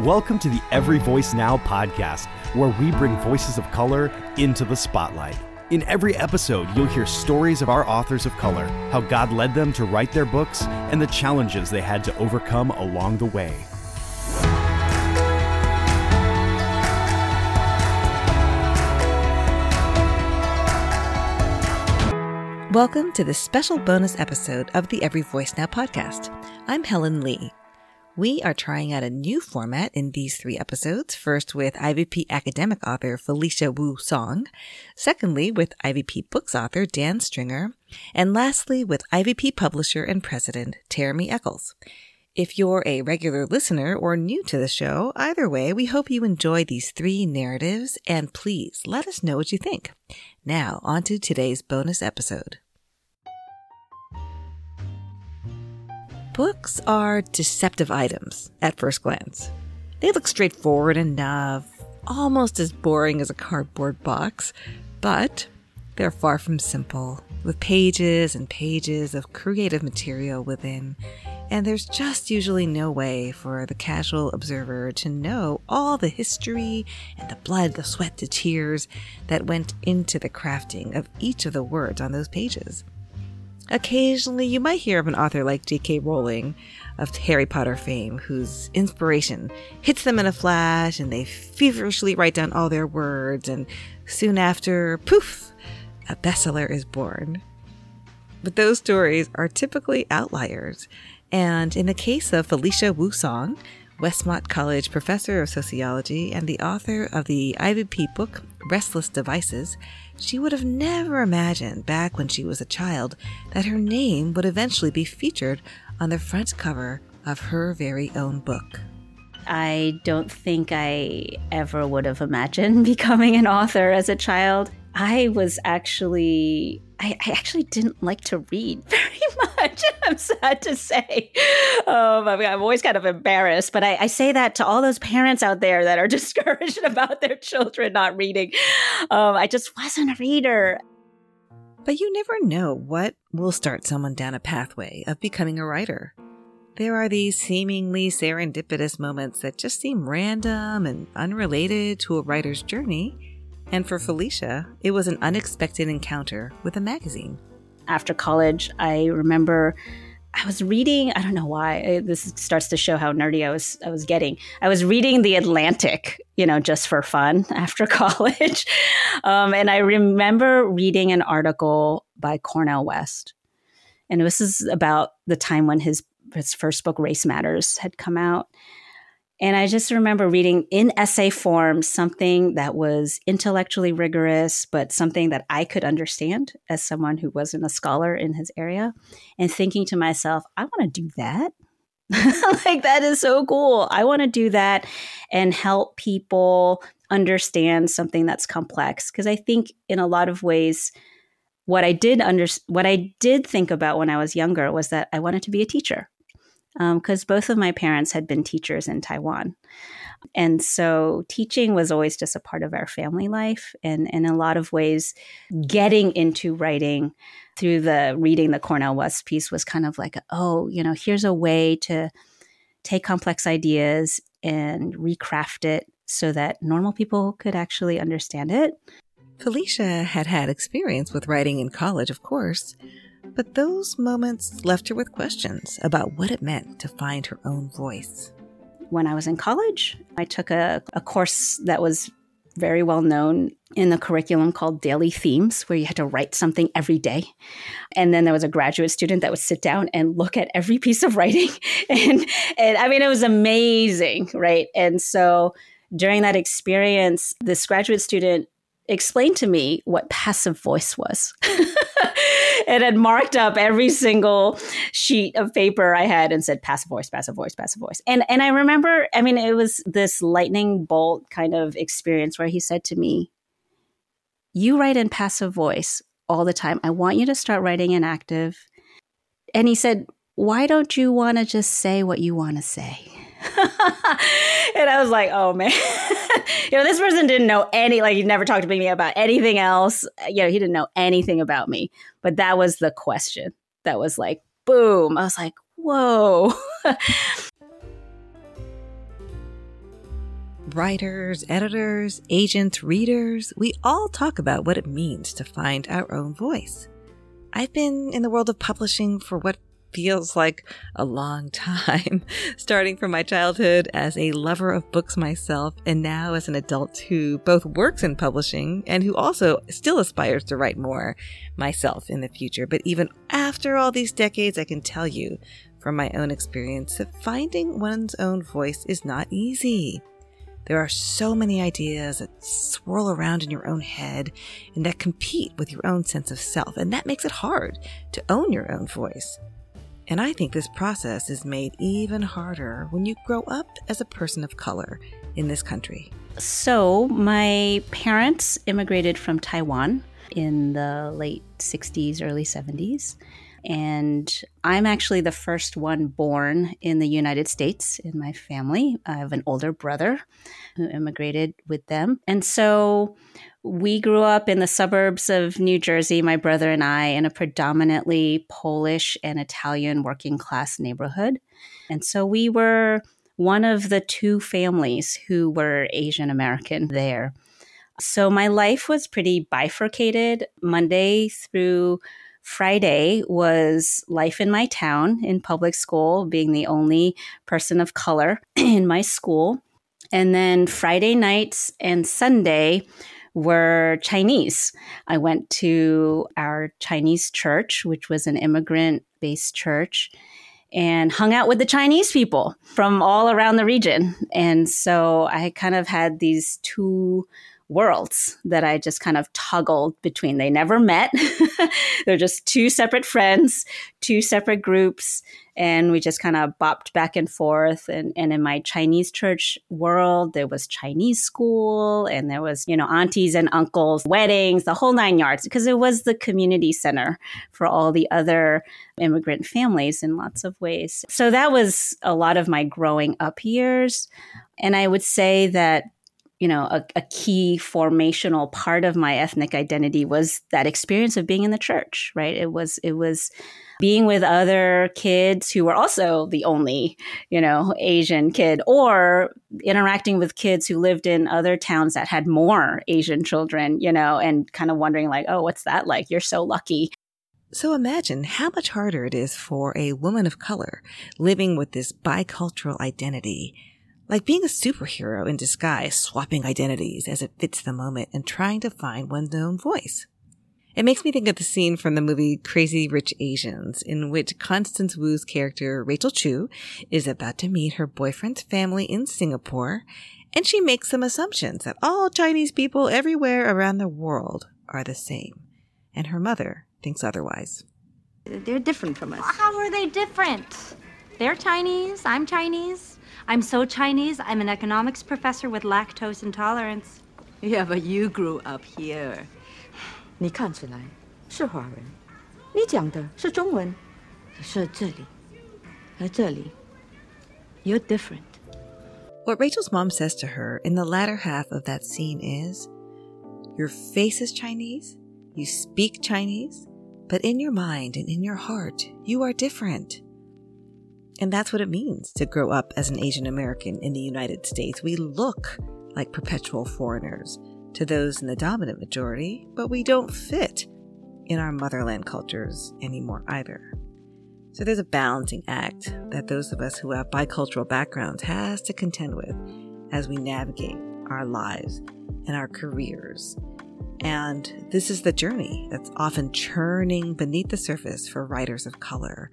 Welcome to the Every Voice Now podcast, where we bring voices of color into the spotlight. In every episode, you'll hear stories of our authors of color, how God led them to write their books, and the challenges they had to overcome along the way. Welcome to this special bonus episode of the Every Voice Now podcast. I'm Helen Lee. We are trying out a new format in these three episodes. First with IVP academic author Felicia Wu Song. Secondly with IVP books author Dan Stringer. And lastly with IVP publisher and president Teremy Eccles. If you're a regular listener or new to the show, either way, we hope you enjoy these three narratives and please let us know what you think. Now, on to today's bonus episode. Books are deceptive items at first glance. They look straightforward enough, almost as boring as a cardboard box, but they're far from simple, with pages and pages of creative material within, and there's just usually no way for the casual observer to know all the history and the blood, the sweat, the tears that went into the crafting of each of the words on those pages. Occasionally, you might hear of an author like J.K. Rowling of Harry Potter fame, whose inspiration hits them in a flash and they feverishly write down all their words, and soon after, poof, a bestseller is born. But those stories are typically outliers. And in the case of Felicia Wu Song, Westmont College professor of sociology and the author of the IVP book Restless Devices, she would have never imagined back when she was a child that her name would eventually be featured on the front cover of her very own book. I don't think I ever would have imagined becoming an author as a child. I was actually I, I, actually didn't like to read very much. I'm sad to say. Um, I mean, I'm always kind of embarrassed, but I, I, say that to all those parents out there that are discouraged about their children not reading. Um, I just wasn't a reader. But you never know what will start someone down a pathway of becoming a writer. There are these seemingly serendipitous moments that just seem random and unrelated to a writer's journey and for Felicia, it was an unexpected encounter with a magazine. After college, I remember I was reading. I don't know why. This starts to show how nerdy I was. I was getting. I was reading The Atlantic, you know, just for fun after college, um, and I remember reading an article by Cornel West, and this is about the time when his his first book, Race Matters, had come out, and I just remember reading in essay form something that was intellectually rigorous, but something that I could understand as someone who wasn't a scholar in his area, and thinking to myself, I want to do that. like, that is so cool. I want to do that and help people understand something that's complex. Because I think in a lot of ways, what I did under what I did think about when I was younger was that I wanted to be a teacher because um, both of my parents had been teachers in Taiwan. And so teaching was always just a part of our family life. And, and in a lot of ways, getting into writing through the reading the Cornel West piece was kind of like, oh, you know, here's a way to take complex ideas and recraft it so that normal people could actually understand it. Felicia had had experience with writing in college, of course, but those moments left her with questions about what it meant to find her own voice. When I was in college, I took a, a course that was very well known in the curriculum called Daily Themes, where you had to write something every day. And then there was a graduate student that would sit down and look at every piece of writing. and, and I mean, it was amazing, right? And so during that experience, this graduate student explained to me what passive voice was. it had marked up every single sheet of paper I had and said passive voice, passive voice, passive voice. And and I remember, I mean, it was this lightning bolt kind of experience where he said to me, "You write in passive voice all the time. I want you to start writing in active." And he said, "Why don't you want to just say what you want to say?" and I was like, oh man, you know, this person didn't know any, like, he never talked to me about anything else. You know, he didn't know anything about me. But that was the question that was like, boom. I was like, whoa. Writers, editors, agents, readers, we all talk about what it means to find our own voice. I've been in the world of publishing for what feels like a long time, starting from my childhood as a lover of books myself, and now as an adult who both works in publishing and who also still aspires to write more myself in the future. But even after all these decades, I can tell you from my own experience that finding one's own voice is not easy. There are so many ideas that swirl around in your own head and that compete with your own sense of self, and that makes it hard to own your own voice. And I think this process is made even harder when you grow up as a person of color in this country. So, my parents immigrated from Taiwan in the late 60s, early 70s. And I'm actually the first one born in the United States in my family. I have an older brother who immigrated with them. And so we grew up in the suburbs of New Jersey, my brother and I, in a predominantly Polish and Italian working class neighborhood. And so we were one of the two families who were Asian American there. So my life was pretty bifurcated. Monday through Friday was life in my town in public school, being the only person of color in my school. And then Friday nights and Sunday were Chinese. I went to our Chinese church, which was an immigrant based church, and hung out with the Chinese people from all around the region. And so I kind of had these two worlds that I just kind of toggled between. They never met. They're just two separate friends, two separate groups, and we just kind of bopped back and forth. And, and in my Chinese church world, there was Chinese school and there was, you know, aunties and uncles, weddings, the whole nine yards, because it was the community center for all the other immigrant families in lots of ways. So that was a lot of my growing up years. And I would say that you know, a, a, key formational part of my ethnic identity was that experience of being in the church, right? It was, it was being with other kids who were also the only, you know, Asian kid or interacting with kids who lived in other towns that had more Asian children, you know, and kind of wondering like, oh, what's that like? You're so lucky. So imagine how much harder it is for a woman of color living with this bicultural identity like being a superhero in disguise, swapping identities as it fits the moment and trying to find one's own voice. It makes me think of the scene from the movie Crazy Rich Asians, in which Constance Wu's character, Rachel Chu, is about to meet her boyfriend's family in Singapore, and she makes some assumptions that all Chinese people everywhere around the world are the same. And her mother thinks otherwise. They're different from us. How are they different? They're Chinese, I'm Chinese. I'm so Chinese, I'm an economics professor with lactose intolerance. Yeah, but you grew up here. 你看起来是华人，你讲的是中文，是这里，而这里，you're different. What Rachel's mom says to her in the latter half of that scene is, Your face is Chinese, you speak Chinese, but in your mind and in your heart, you are different. And that's what it means to grow up as an Asian American in the United States. We look like perpetual foreigners to those in the dominant majority, but we don't fit in our motherland cultures anymore either. So there's a balancing act that those of us who have bicultural backgrounds has to contend with as we navigate our lives and our careers. And this is the journey that's often churning beneath the surface for writers of color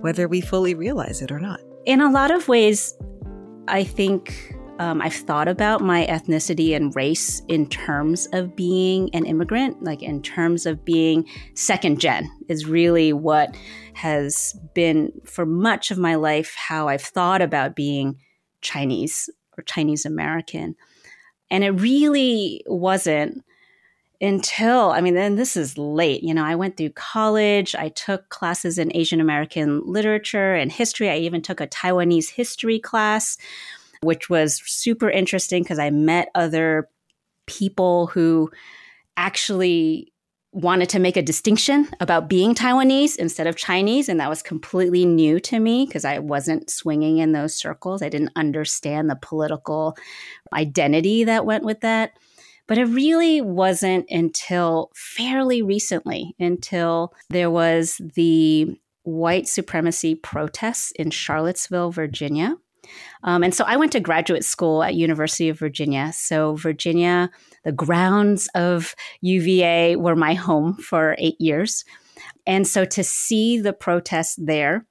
whether we fully realize it or not. In a lot of ways, I think um, I've thought about my ethnicity and race in terms of being an immigrant, like in terms of being second gen, is really what has been for much of my life how I've thought about being Chinese or Chinese American. And it really wasn't until I mean, then this is late. You know, I went through college. I took classes in Asian American literature and history. I even took a Taiwanese history class, which was super interesting because I met other people who actually wanted to make a distinction about being Taiwanese instead of Chinese. And that was completely new to me because I wasn't swinging in those circles. I didn't understand the political identity that went with that. But it really wasn't until fairly recently, until there was the white supremacy protests in Charlottesville, Virginia. Um, and so I went to graduate school at University of Virginia. So Virginia, the grounds of UVA were my home for eight years. And so to see the protests there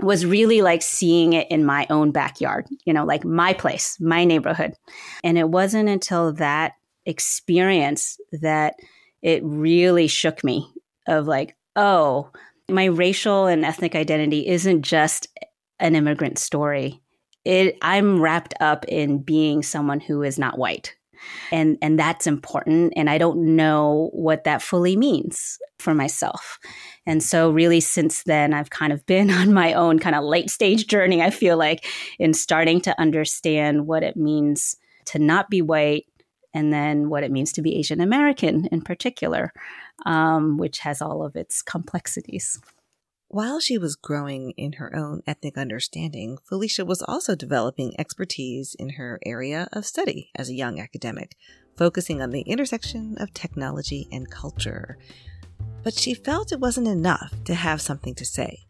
was really like seeing it in my own backyard, you know, like my place, my neighborhood. And it wasn't until that experience that it really shook me of like, oh, my racial and ethnic identity isn't just an immigrant story. It i'm wrapped up in being someone who is not white. And and that's important and i don't know what that fully means for myself. And so really since then i've kind of been on my own kind of late stage journey i feel like in starting to understand what it means to not be white and then what it means to be asian american in particular um, which has all of its complexities. While she was growing in her own ethnic understanding, Felicia was also developing expertise in her area of study as a young academic, focusing on the intersection of technology and culture. But she felt it wasn't enough to have something to say.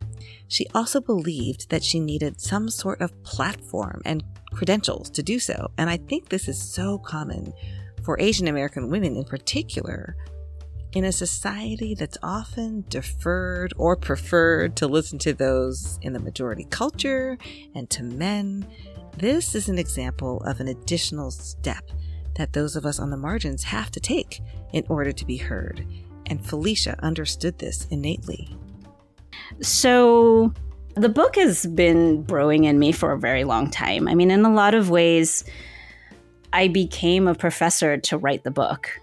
She also believed that she needed some sort of platform and credentials to do so, and I think this is so common for Asian American women in particular in a society that's often deferred or preferred to listen to those in the majority culture and to men, this is an example of an additional step that those of us on the margins have to take in order to be heard. And Felicia understood this innately. So, the book has been brewing in me for a very long time. I mean, in a lot of ways, I became a professor to write the book.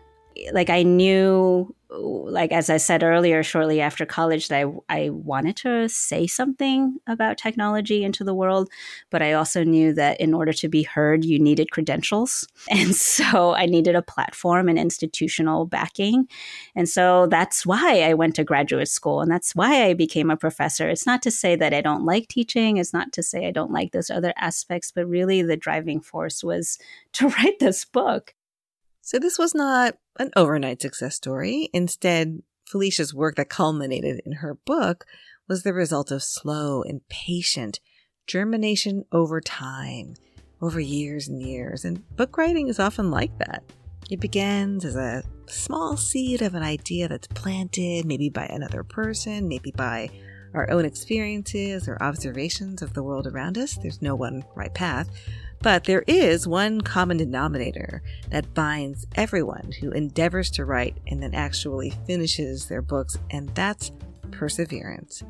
Like, I knew like as I said earlier, shortly after college, that I, I wanted to say something about technology into the world, but I also knew that in order to be heard, you needed credentials. And so I needed a platform and institutional backing. And so that's why I went to graduate school and that's why I became a professor. It's not to say that I don't like teaching, it's not to say I don't like those other aspects, but really the driving force was to write this book. So this was not an overnight success story. Instead, Felicia's work that culminated in her book was the result of slow and patient germination over time, over years and years. And book writing is often like that. It begins as a small seed of an idea that's planted, maybe by another person, maybe by our own experiences or observations of the world around us. There's no one right path. But there is one common denominator that binds everyone who endeavors to write and then actually finishes their books, and that's perseverance.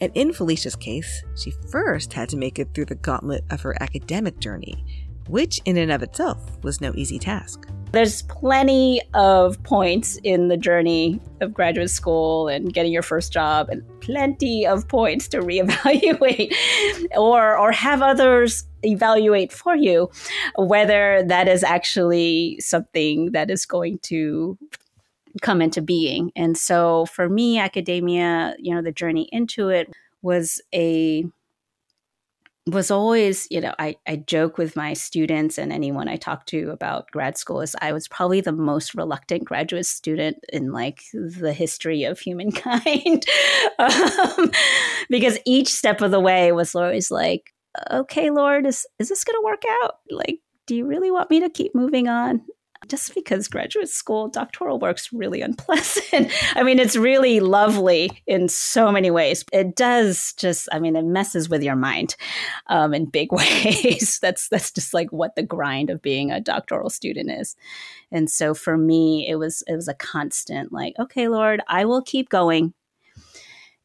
And in Felicia's case, she first had to make it through the gauntlet of her academic journey, which in and of itself was no easy task. There's plenty of points in the journey of graduate school and getting your first job, and plenty of points to reevaluate or, or have others evaluate for you whether that is actually something that is going to come into being. And so for me, academia, you know, the journey into it was a was always, you know, I, I joke with my students and anyone I talk to about grad school is I was probably the most reluctant graduate student in like the history of humankind. um, because each step of the way was always like, okay, Lord, is, is this going to work out? Like, do you really want me to keep moving on? Just because graduate school doctoral work's really unpleasant. I mean, it's really lovely in so many ways. It does just, I mean, it messes with your mind um, in big ways. that's that's just like what the grind of being a doctoral student is. And so for me, it was it was a constant like, okay, Lord, I will keep going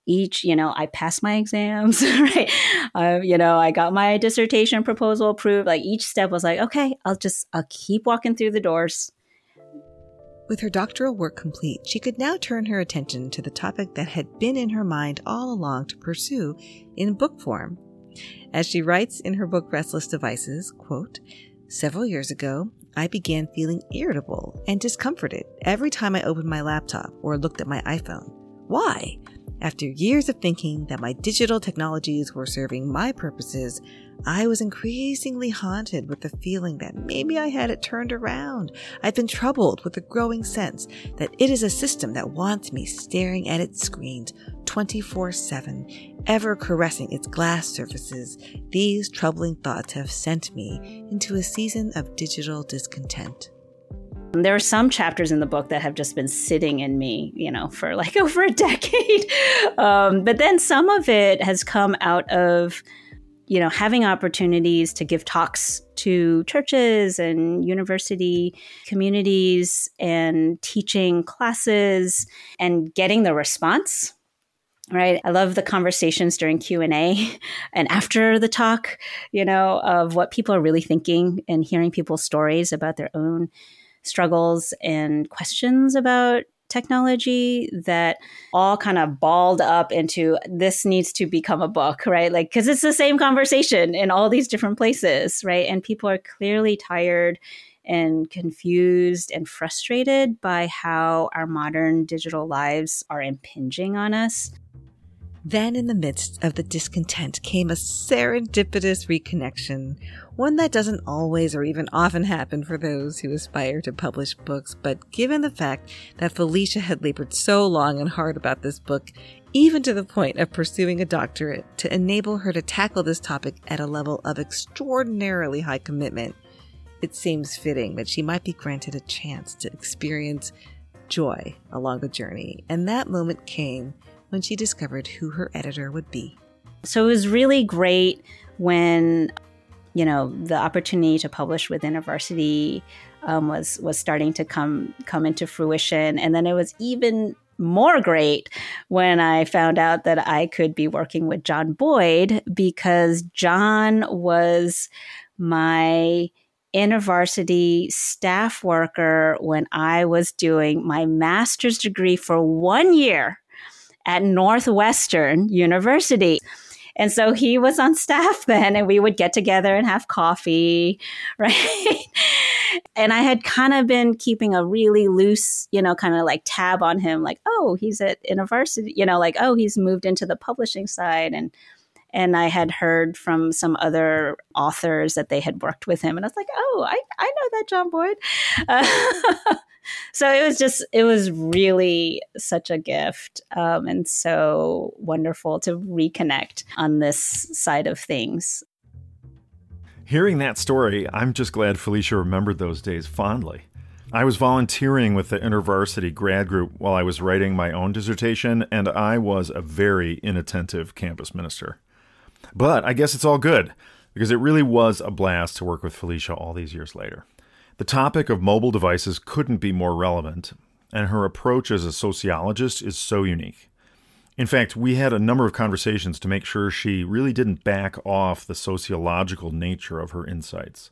each, you know, I passed my exams, right? Uh, you know, I got my dissertation proposal approved. Like each step was like, okay, I'll just, I'll keep walking through the doors. With her doctoral work complete, she could now turn her attention to the topic that had been in her mind all along to pursue in book form. As she writes in her book Restless Devices, quote, Several years ago, I began feeling irritable and discomforted every time I opened my laptop or looked at my iPhone. Why? After years of thinking that my digital technologies were serving my purposes, I was increasingly haunted with the feeling that maybe I had it turned around. I've been troubled with the growing sense that it is a system that wants me staring at its screens 24 7, ever caressing its glass surfaces. These troubling thoughts have sent me into a season of digital discontent. There are some chapters in the book that have just been sitting in me, you know, for like over a decade. Um, but then some of it has come out of, you know, having opportunities to give talks to churches and university communities and teaching classes and getting the response right i love the conversations during q&a and after the talk you know of what people are really thinking and hearing people's stories about their own struggles and questions about technology that all kind of balled up into this needs to become a book, right? Like, because it's the same conversation in all these different places, right? And people are clearly tired and confused and frustrated by how our modern digital lives are impinging on us. Then, in the midst of the discontent, came a serendipitous reconnection, one that doesn't always or even often happen for those who aspire to publish books. But given the fact that Felicia had labored so long and hard about this book, even to the point of pursuing a doctorate to enable her to tackle this topic at a level of extraordinarily high commitment, it seems fitting that she might be granted a chance to experience joy along the journey. And that moment came when she discovered who her editor would be. So it was really great when you know the opportunity to publish with InterVarsity um, was was starting to come come into fruition, and then it was even more great when I found out that I could be working with John Boyd because John was my InterVarsity staff worker when I was doing my master's degree for one year at Northwestern University. And so he was on staff then, and we would get together and have coffee, right? and I had kind of been keeping a really loose, you know, kind of like tab on him, like, oh, he's at university, you know, like, oh, he's moved into the publishing side. And and I had heard from some other authors that they had worked with him, and I was like, "Oh, I, I know that John Boyd." Uh, so it was just it was really such a gift um, and so wonderful to reconnect on this side of things hearing that story i'm just glad felicia remembered those days fondly I was volunteering with the InterVarsity grad group while I was writing my own dissertation, and I was a very inattentive campus minister. But I guess it's all good, because it really was a blast to work with Felicia all these years later. The topic of mobile devices couldn't be more relevant, and her approach as a sociologist is so unique. In fact, we had a number of conversations to make sure she really didn't back off the sociological nature of her insights.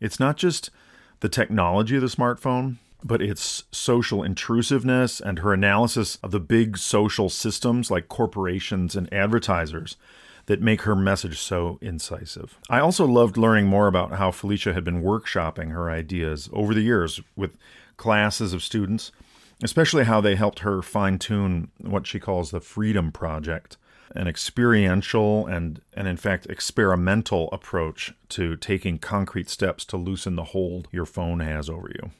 It's not just the technology of the smartphone, but its social intrusiveness and her analysis of the big social systems like corporations and advertisers that make her message so incisive. I also loved learning more about how Felicia had been workshopping her ideas over the years with classes of students, especially how they helped her fine tune what she calls the Freedom Project, an experiential and, and, in fact, experimental approach to taking concrete steps to loosen the hold your phone has over you.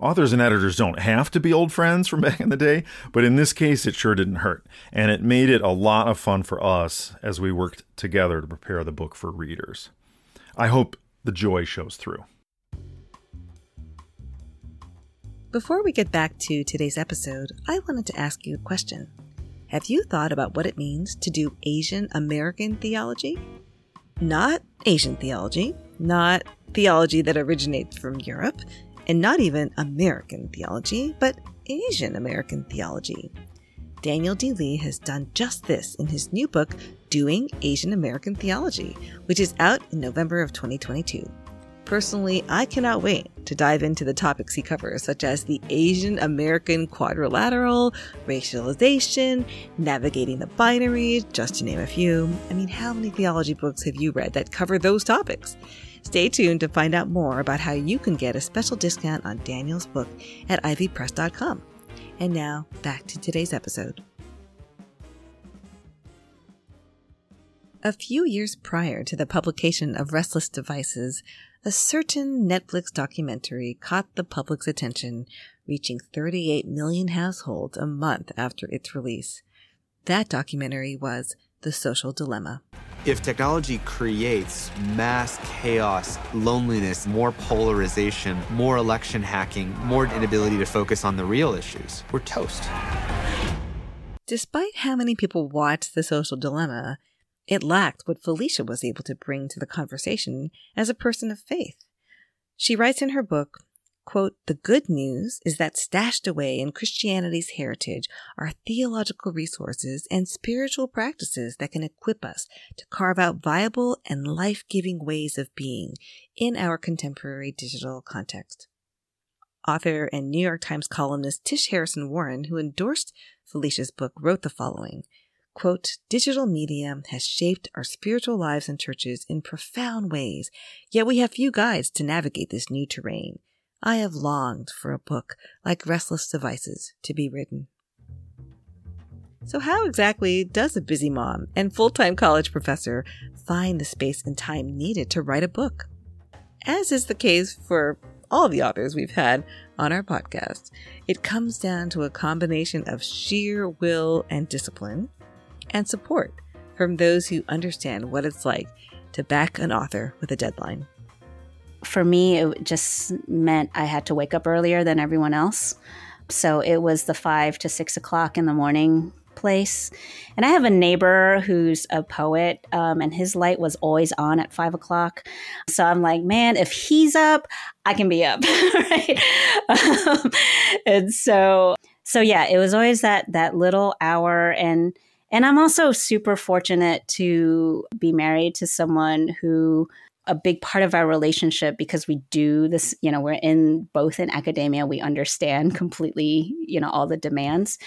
Authors and editors don't have to be old friends from back in the day, but in this case, it sure didn't hurt. And it made it a lot of fun for us as we worked together to prepare the book for readers. I hope the joy shows through. Before we get back to today's episode, I wanted to ask you a question. Have you thought about what it means to do Asian American theology? Not Asian theology, not theology that originates from Europe, and not even American theology, but Asian American theology. Daniel D. Lee has done just this in his new book, Doing Asian American Theology, which is out in November of 2022. Personally, I cannot wait to dive into the topics he covers, such as the Asian American quadrilateral, racialization, navigating the binaries, just to name a few. I mean, how many theology books have you read that cover those topics? Stay tuned to find out more about how you can get a special discount on Daniel's book at ivpress.com. And now, back to today's episode. A few years prior to the publication of Restless Devices, a certain Netflix documentary caught the public's attention, reaching 38 million households a month after its release. That documentary was The Social Dilemma. If technology creates mass chaos, loneliness, more polarization, more election hacking, more inability to focus on the real issues, we're toast. Despite how many people watched The Social Dilemma, it lacked what Felicia was able to bring to the conversation as a person of faith. She writes in her book, quote, The good news is that stashed away in Christianity's heritage are theological resources and spiritual practices that can equip us to carve out viable and life giving ways of being in our contemporary digital context. Author and New York Times columnist Tish Harrison Warren, who endorsed Felicia's book, wrote the following Quote, digital media has shaped our spiritual lives and churches in profound ways, yet we have few guides to navigate this new terrain. I have longed for a book like Restless Devices to be written. So, how exactly does a busy mom and full time college professor find the space and time needed to write a book? As is the case for all the authors we've had on our podcast, it comes down to a combination of sheer will and discipline, and support from those who understand what it's like to back an author with a deadline. For me, it just meant I had to wake up earlier than everyone else. So it was the five to six o'clock in the morning place. And I have a neighbor who's a poet, um, and his light was always on at five o'clock. So I'm like, man, if he's up, I can be up, right? Um, and so, so yeah, it was always that that little hour, and and I'm also super fortunate to be married to someone who a big part of our relationship because we do this, you know, we're in both in academia, we understand completely, you know, all the demands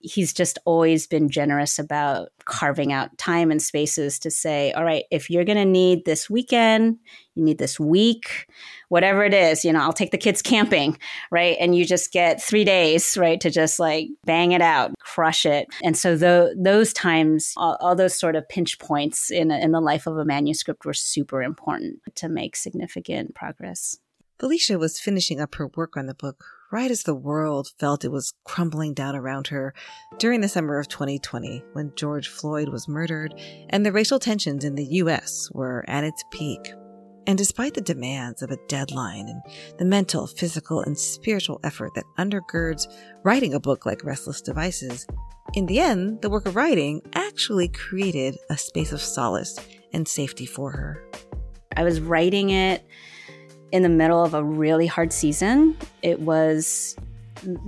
he's just always been generous about carving out time and spaces to say, all right, if you're going to need this weekend, you need this week, whatever it is, you know, I'll take the kids camping, right? And you just get three days, right, to just like bang it out, crush it. And so the, those times, all, all those sort of pinch points in, in the life of a manuscript were super important to make significant progress. Felicia was finishing up her work on the book right as the world felt it was crumbling down around her during the summer of 2020 when George Floyd was murdered and the racial tensions in the U.S. were at its peak. And despite the demands of a deadline and the mental, physical, and spiritual effort that undergirds writing a book like Restless Devices, in the end, the work of writing actually created a space of solace and safety for her. I was writing it in the middle of a really hard season. It was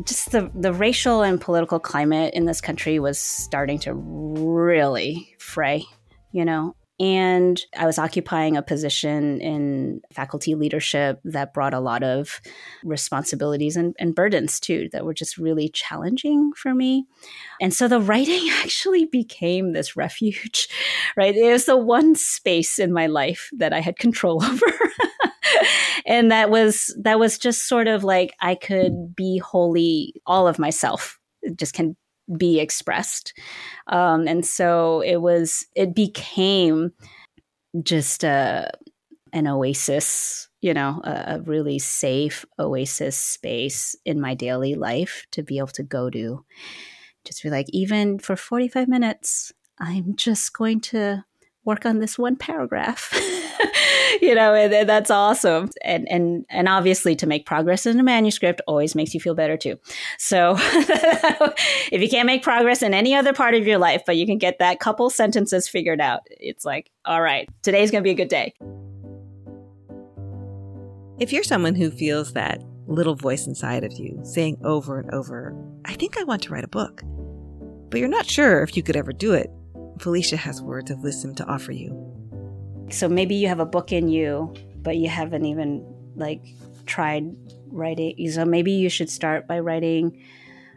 just the, the racial and political climate in this country was starting to really fray, you know. And I was occupying a position in faculty leadership that brought a lot of responsibilities and, and burdens too, that were just really challenging for me. And so the writing actually became this refuge, right? It was the one space in my life that I had control over. and that was that was just sort of like I could be wholly all of myself. It just can be expressed. Um, and so it was it became just a an oasis, you know, a, a really safe oasis space in my daily life to be able to go to. Just be like, even for 45 minutes, I'm just going to work on this one paragraph. you know, and, and, that's awesome. And and and obviously to make progress in a manuscript always makes you feel better too. So if you can't make progress in any other part of your life, but you can get that couple sentences figured out, it's like, all right, today's going to be a good day. If you're someone who feels that little voice inside of you saying over and over, I think I want to write a book, but you're not sure if you could ever do it, Felicia has words of wisdom to offer you. So maybe you have a book in you, but you haven't even like tried writing. So maybe you should start by writing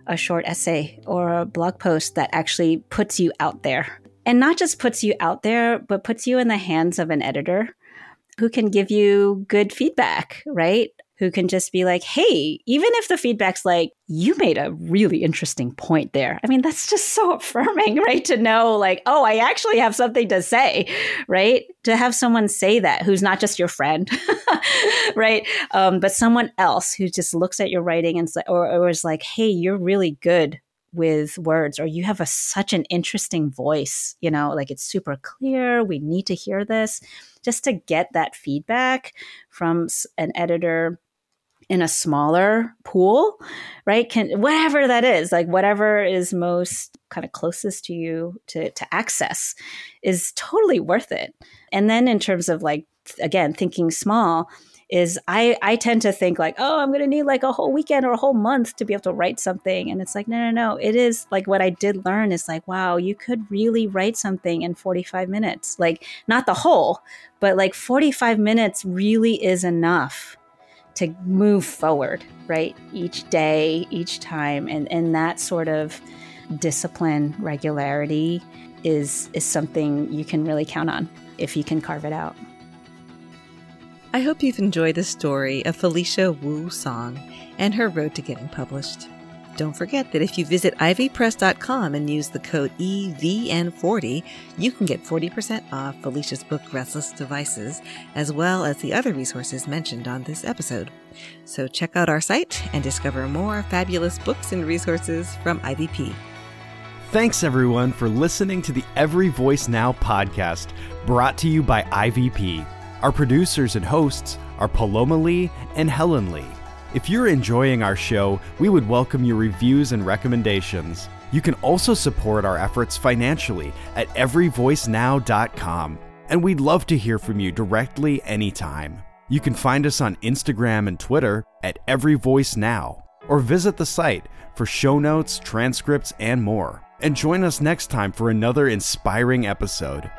a short essay or a blog post that actually puts you out there. And not just puts you out there, but puts you in the hands of an editor who can give you good feedback, right? Who can just be like, hey, even if the feedback's like, you made a really interesting point there. I mean, that's just so affirming, right? To know, like, oh, I actually have something to say, right? To have someone say that who's not just your friend, right? Um, but someone else who just looks at your writing and or, or is like, hey, you're really good with words or you have a such an interesting voice you know like it's super clear we need to hear this just to get that feedback from an editor in a smaller pool right can whatever that is like whatever is most kind of closest to you to to access is totally worth it and then in terms of like again thinking small is I, I tend to think like, oh, I'm going to need like a whole weekend or a whole month to be able to write something. And it's like, no, no, no. It is like what I did learn is like, wow, you could really write something in 45 minutes. Like, not the whole, but like 45 minutes really is enough to move forward, right? Each day, each time. And, and that sort of discipline, regularity is, is something you can really count on if you can carve it out. I hope you've enjoyed the story of Felicia Wu Song and her road to getting published. Don't forget that if you visit ivpress.com and use the code EVN40, you can get 40% off Felicia's book Restless Devices, as well as the other resources mentioned on this episode. So check out our site and discover more fabulous books and resources from IVP. Thanks everyone for listening to the Every Voice Now podcast, brought to you by IVP. Our producers and hosts are Paloma Lee and Helen Lee. If you're enjoying our show, we would welcome your reviews and recommendations. You can also support our efforts financially at everyvoicenow.com, and we'd love to hear from you directly anytime. You can find us on Instagram and Twitter at everyvoicenow, or visit the site for show notes, transcripts, and more. And join us next time for another inspiring episode.